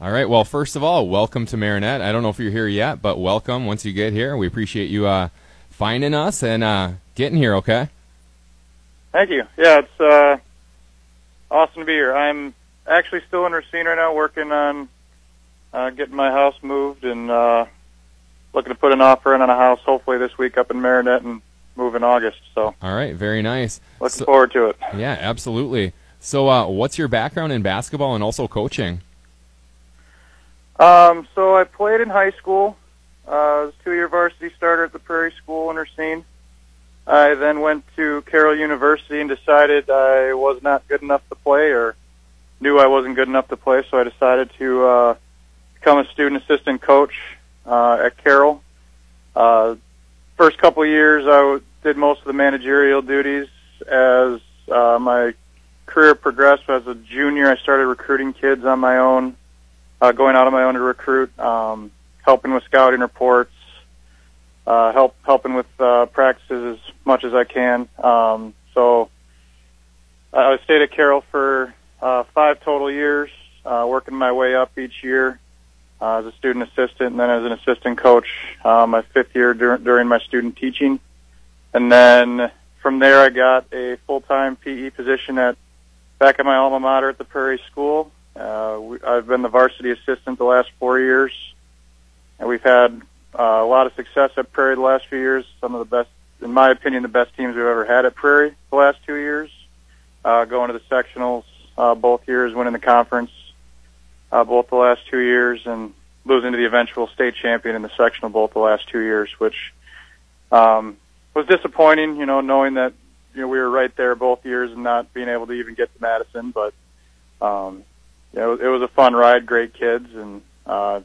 All right. Well, first of all, welcome to Marinette. I don't know if you're here yet, but welcome once you get here. We appreciate you uh, finding us and uh, getting here, okay? Thank you. Yeah, it's uh, awesome to be here. I'm actually still in Racine right now, working on uh, getting my house moved and uh, looking to put an offer in on a house hopefully this week up in Marinette and move in August. So All right. Very nice. looking So- forward to it. Yeah, absolutely. So, uh, what's your background in basketball and also coaching? Um, so I played in high school. Uh, I was a two-year varsity starter at the Prairie School in Racine. I then went to Carroll University and decided I was not good enough to play, or knew I wasn't good enough to play. So I decided to uh, become a student assistant coach uh, at Carroll. Uh, first couple years, I w- did most of the managerial duties. As uh, my career progressed, as a junior, I started recruiting kids on my own uh, going out on my own to recruit, um, helping with scouting reports, uh, help helping with uh, practices as much as I can. Um, so I stayed at Carroll for uh, five total years, uh, working my way up each year uh, as a student assistant, and then as an assistant coach uh, my fifth year dur- during my student teaching, and then from there I got a full time PE position at back at my alma mater at the Prairie School. We, I've been the varsity assistant the last four years, and we've had uh, a lot of success at Prairie the last few years. Some of the best, in my opinion, the best teams we've ever had at Prairie the last two years. Uh, going to the sectionals uh, both years, winning the conference uh, both the last two years, and losing to the eventual state champion in the sectional both the last two years, which um, was disappointing. You know, knowing that you know we were right there both years and not being able to even get to Madison, but um, you know, it was a fun ride, great kids, and uh,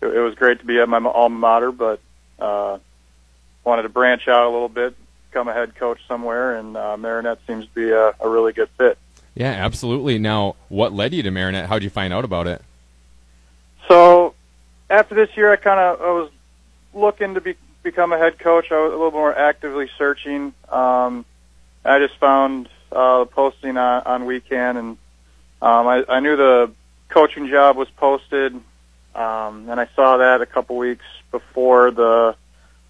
it, it was great to be at my alma mater. But uh, wanted to branch out a little bit, become a head coach somewhere, and uh, Marinette seems to be a, a really good fit. Yeah, absolutely. Now, what led you to Marinette? How did you find out about it? So after this year, I kind of I was looking to be, become a head coach. I was a little more actively searching. Um, I just found uh, posting on, on WECAN, and um, I, I knew the coaching job was posted, um, and I saw that a couple weeks before the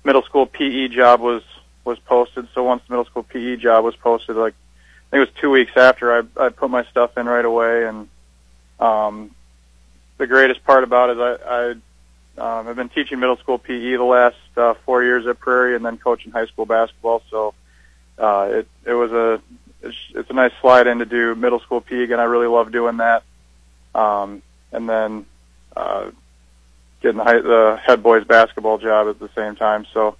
middle school PE job was was posted. So once the middle school PE job was posted, like I think it was two weeks after, I I put my stuff in right away, and um, the greatest part about it is I, I um, I've been teaching middle school PE the last uh, four years at Prairie, and then coaching high school basketball. So uh, it it was a it's, it's a nice slide in to do middle school PE again. I really love doing that. Um, and then uh, getting the, high, the head boys basketball job at the same time. So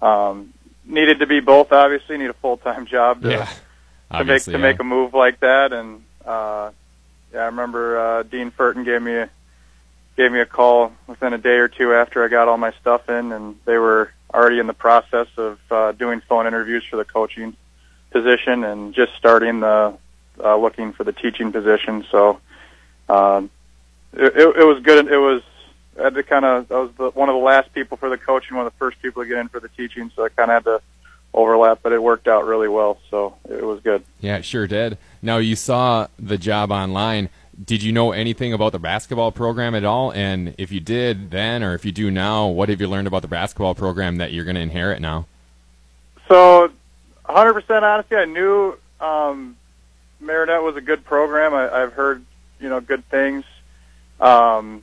um, needed to be both. Obviously, need a full time job to yeah, to make to yeah. make a move like that. And uh, yeah, I remember uh, Dean Furton gave me a, gave me a call within a day or two after I got all my stuff in, and they were already in the process of uh, doing phone interviews for the coaching position and just starting the uh, looking for the teaching position. So um, it, it, it was good. It was I had to kind of I was the, one of the last people for the coaching, one of the first people to get in for the teaching, so I kind of had to overlap, but it worked out really well. So it was good. Yeah, it sure did. Now, you saw the job online. Did you know anything about the basketball program at all? And if you did then, or if you do now, what have you learned about the basketball program that you're going to inherit now? So, 100% honesty, I knew um, Marinette was a good program. I, I've heard, you know, good things. Um,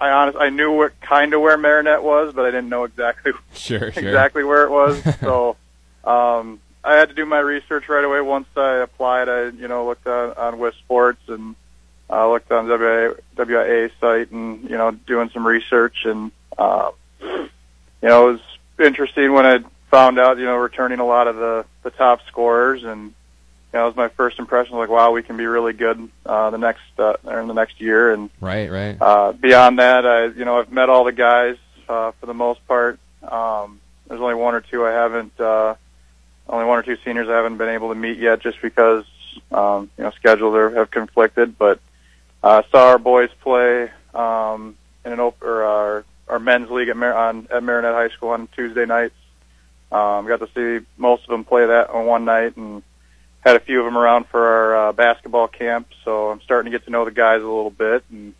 I honest, I knew what kind of where Marinette was, but I didn't know exactly Sure, sure. exactly where it was. so, um, I had to do my research right away. Once I applied, I you know looked on, on WIS Sports and uh, looked on WIA, WIA site and you know doing some research and uh, you know it was interesting when I found out you know returning a lot of the the top scorers and you know, it was my first impression like wow we can be really good uh, the next uh, or in the next year and Right, right. uh, beyond that, I you know I've met all the guys uh, for the most part. Um, there's only one or two I haven't, uh, only one or two seniors I haven't been able to meet yet, just because um, you know schedules are, have conflicted. But uh, saw our boys play um, in an op- or our, our men's league at Mar- on at Marinette High School on Tuesday nights. Um, got to see most of them play that on one night and had a few of them around for our uh, basketball camp. So I'm starting to get to know the guys a little bit and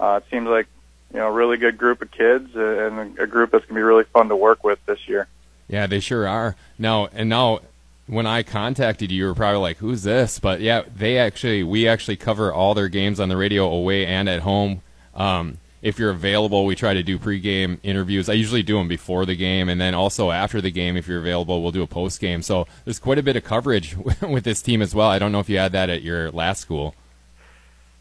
uh, it seems like you know a really good group of kids and a group that's going to be really fun to work with this year. Yeah, they sure are. Now and now, when I contacted you, you were probably like, "Who's this?" But yeah, they actually we actually cover all their games on the radio away and at home. Um, if you're available, we try to do pregame interviews. I usually do them before the game, and then also after the game, if you're available, we'll do a post game. So there's quite a bit of coverage with this team as well. I don't know if you had that at your last school.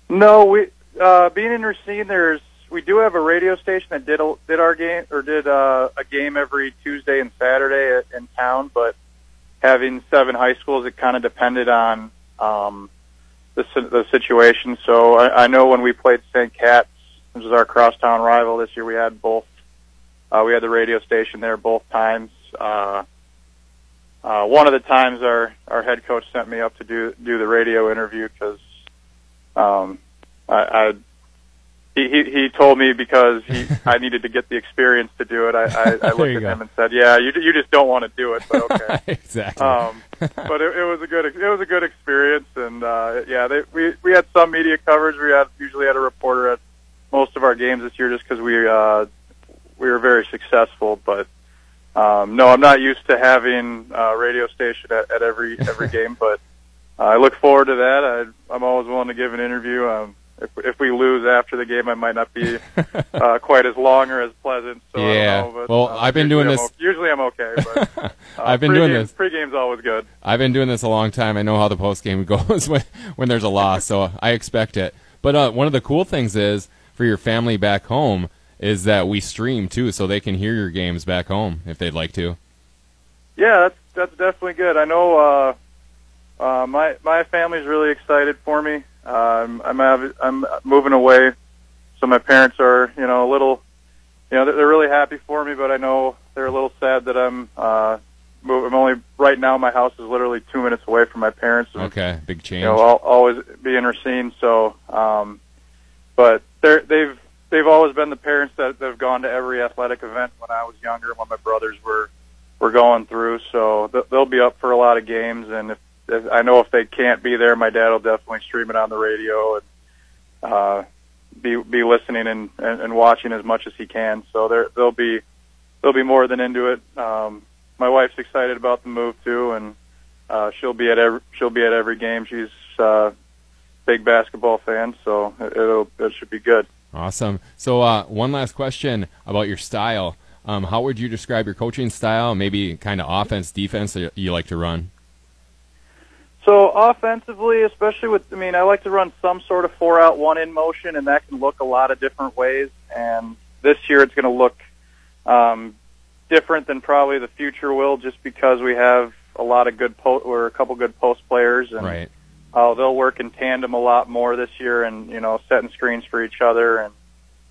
No, we uh, being in Racine, there's we do have a radio station that did a, did our game or did uh, a game every Tuesday and Saturday in town, but having seven high schools, it kind of depended on um, the the situation. So I, I know when we played St. Cat's which is our crosstown rival this year. We had both. Uh, we had the radio station there both times. Uh, uh, one of the times, our our head coach sent me up to do do the radio interview because um, I, I he, he he told me because he I needed to get the experience to do it. I, I, I looked at go. him and said, "Yeah, you you just don't want to do it, but okay." exactly. Um, but it, it was a good it was a good experience, and uh, yeah, they, we we had some media coverage. We had usually had a reporter at most of our games this year just because we uh, we were very successful. But um, no, I'm not used to having a radio station at, at every every game. But uh, I look forward to that. I, I'm always willing to give an interview. Um, if, if we lose after the game, I might not be uh, quite as long or as pleasant. So yeah. Know, but, well, uh, I've been doing I'm this. O- usually, I'm okay. But uh, I've been doing this. Pre-game's always good. I've been doing this a long time. I know how the post game goes when when there's a loss, so I expect it. But uh, one of the cool things is for your family back home is that we stream too, so they can hear your games back home if they'd like to. Yeah, that's that's definitely good. I know uh, uh, my my family's really excited for me. Um, I'm I'm, I'm moving away, so my parents are you know a little, you know they're really happy for me, but I know they're a little sad that I'm. Uh, move, I'm only right now. My house is literally two minutes away from my parents. And, okay, big change. You know, I'll always be in Racine, so um, but they're, they've they've always been the parents that have gone to every athletic event when I was younger, when my brothers were were going through. So they'll be up for a lot of games, and if, if I know if they can't be there, my dad will definitely stream it on the radio and uh, be be listening and, and and watching as much as he can. So they're, they'll be they'll be more than into it. Um, my wife's excited about the move too, and uh, she'll be at every she'll be at every game. She's uh, big basketball fan, so it'll it should be good. Awesome. So uh, one last question about your style. Um, how would you describe your coaching style? Maybe kind of offense, defense that you like to run. So offensively, especially with, I mean, I like to run some sort of four out, one in motion, and that can look a lot of different ways. And this year, it's going to look um, different than probably the future will, just because we have a lot of good po- or a couple good post players, and right uh, they'll work in tandem a lot more this year, and you know, setting screens for each other. And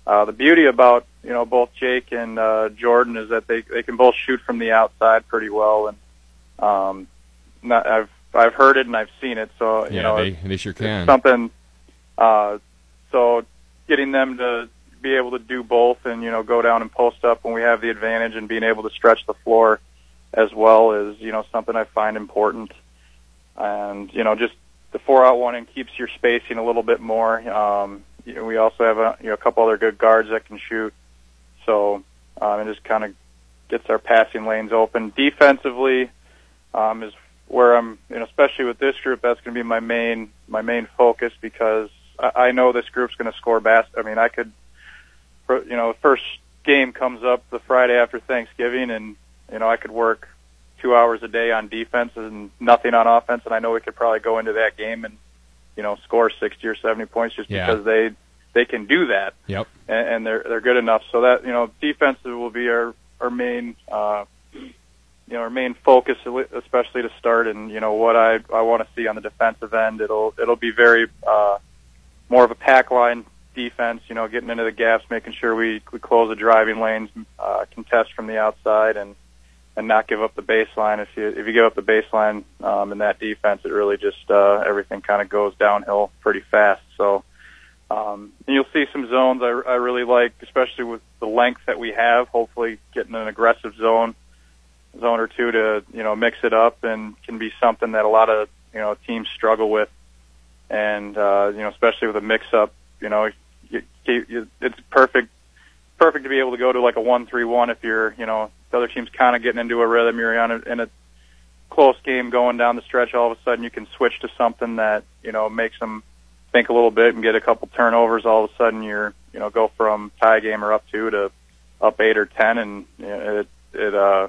uh, the beauty about you know both Jake and uh, Jordan is that they they can both shoot from the outside pretty well, and um, not, I've I've heard it and I've seen it. So you yeah, know, they they sure can. something. Uh, so getting them to be able to do both and you know go down and post up when we have the advantage and being able to stretch the floor as well is you know something I find important and you know just the four out one and keeps your spacing a little bit more. Um, you know, we also have a, you know, a couple other good guards that can shoot, so um, it just kind of gets our passing lanes open. Defensively um, is where I'm, you know, especially with this group, that's going to be my main my main focus because I, I know this group's going to score bas I mean, I could, you know, first game comes up the Friday after Thanksgiving, and you know, I could work two hours a day on defense and nothing on offense, and I know we could probably go into that game and you know score sixty or seventy points just yeah. because they they can do that. Yep. And, and they're they're good enough. So that you know defense will be our our main uh, you know our main focus, especially to start. And you know what I I want to see on the defensive end, it'll it'll be very uh, more of a pack line defense. You know, getting into the gaps, making sure we we close the driving lanes, uh, contest from the outside, and and not give up the baseline. If you if you give up the baseline um, in that defense, it really just uh, everything kind of goes downhill pretty fast. So um, and you'll see some zones I, I really like, especially with the length that we have. Hopefully, getting an aggressive zone zone or two to you know mix it up and can be something that a lot of you know teams struggle with. And uh, you know, especially with a mix up, you know, you, you, it's perfect, perfect to be able to go to like a one-three-one if you're, you know, the other team's kind of getting into a rhythm. You're on a, in a close game going down the stretch. All of a sudden, you can switch to something that you know makes them think a little bit and get a couple turnovers. All of a sudden, you're, you know, go from tie game or up two to up eight or ten, and you know, it it uh,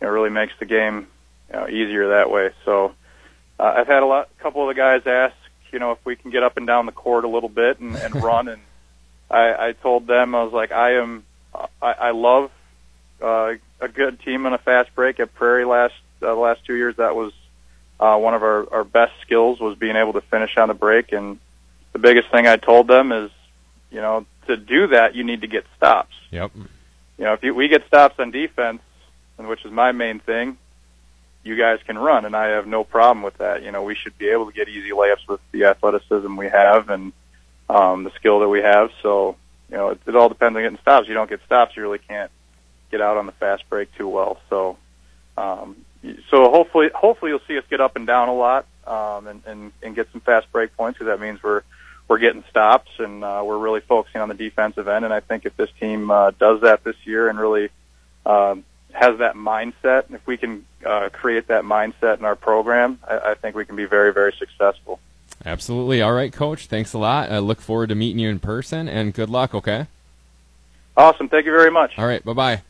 it really makes the game you know, easier that way. So uh, I've had a lot, a couple of the guys ask, you know, if we can get up and down the court a little bit and, and run, and I, I told them I was like, I am, I, I love uh, a good team on a fast break at Prairie last uh, the last two years. That was uh, one of our, our best skills was being able to finish on the break, and the biggest thing I told them is, you know, to do that you need to get stops. Yep. You know, if you, we get stops on defense, and which is my main thing, you guys can run, and I have no problem with that. You know, we should be able to get easy layups with the athleticism we have and um, the skill that we have. So, you know, it, it all depends on getting stops. You don't get stops, you really can't get out on the fast break too well. So, um, so hopefully, hopefully you'll see us get up and down a lot um, and, and and get some fast break points because that means we're we're getting stops and uh, we're really focusing on the defensive end. And I think if this team uh, does that this year and really um, has that mindset, if we can uh, create that mindset in our program, I, I think we can be very, very successful. Absolutely. All right, Coach. Thanks a lot. I look forward to meeting you in person, and good luck. Okay. Awesome. Thank you very much. All right. Bye bye.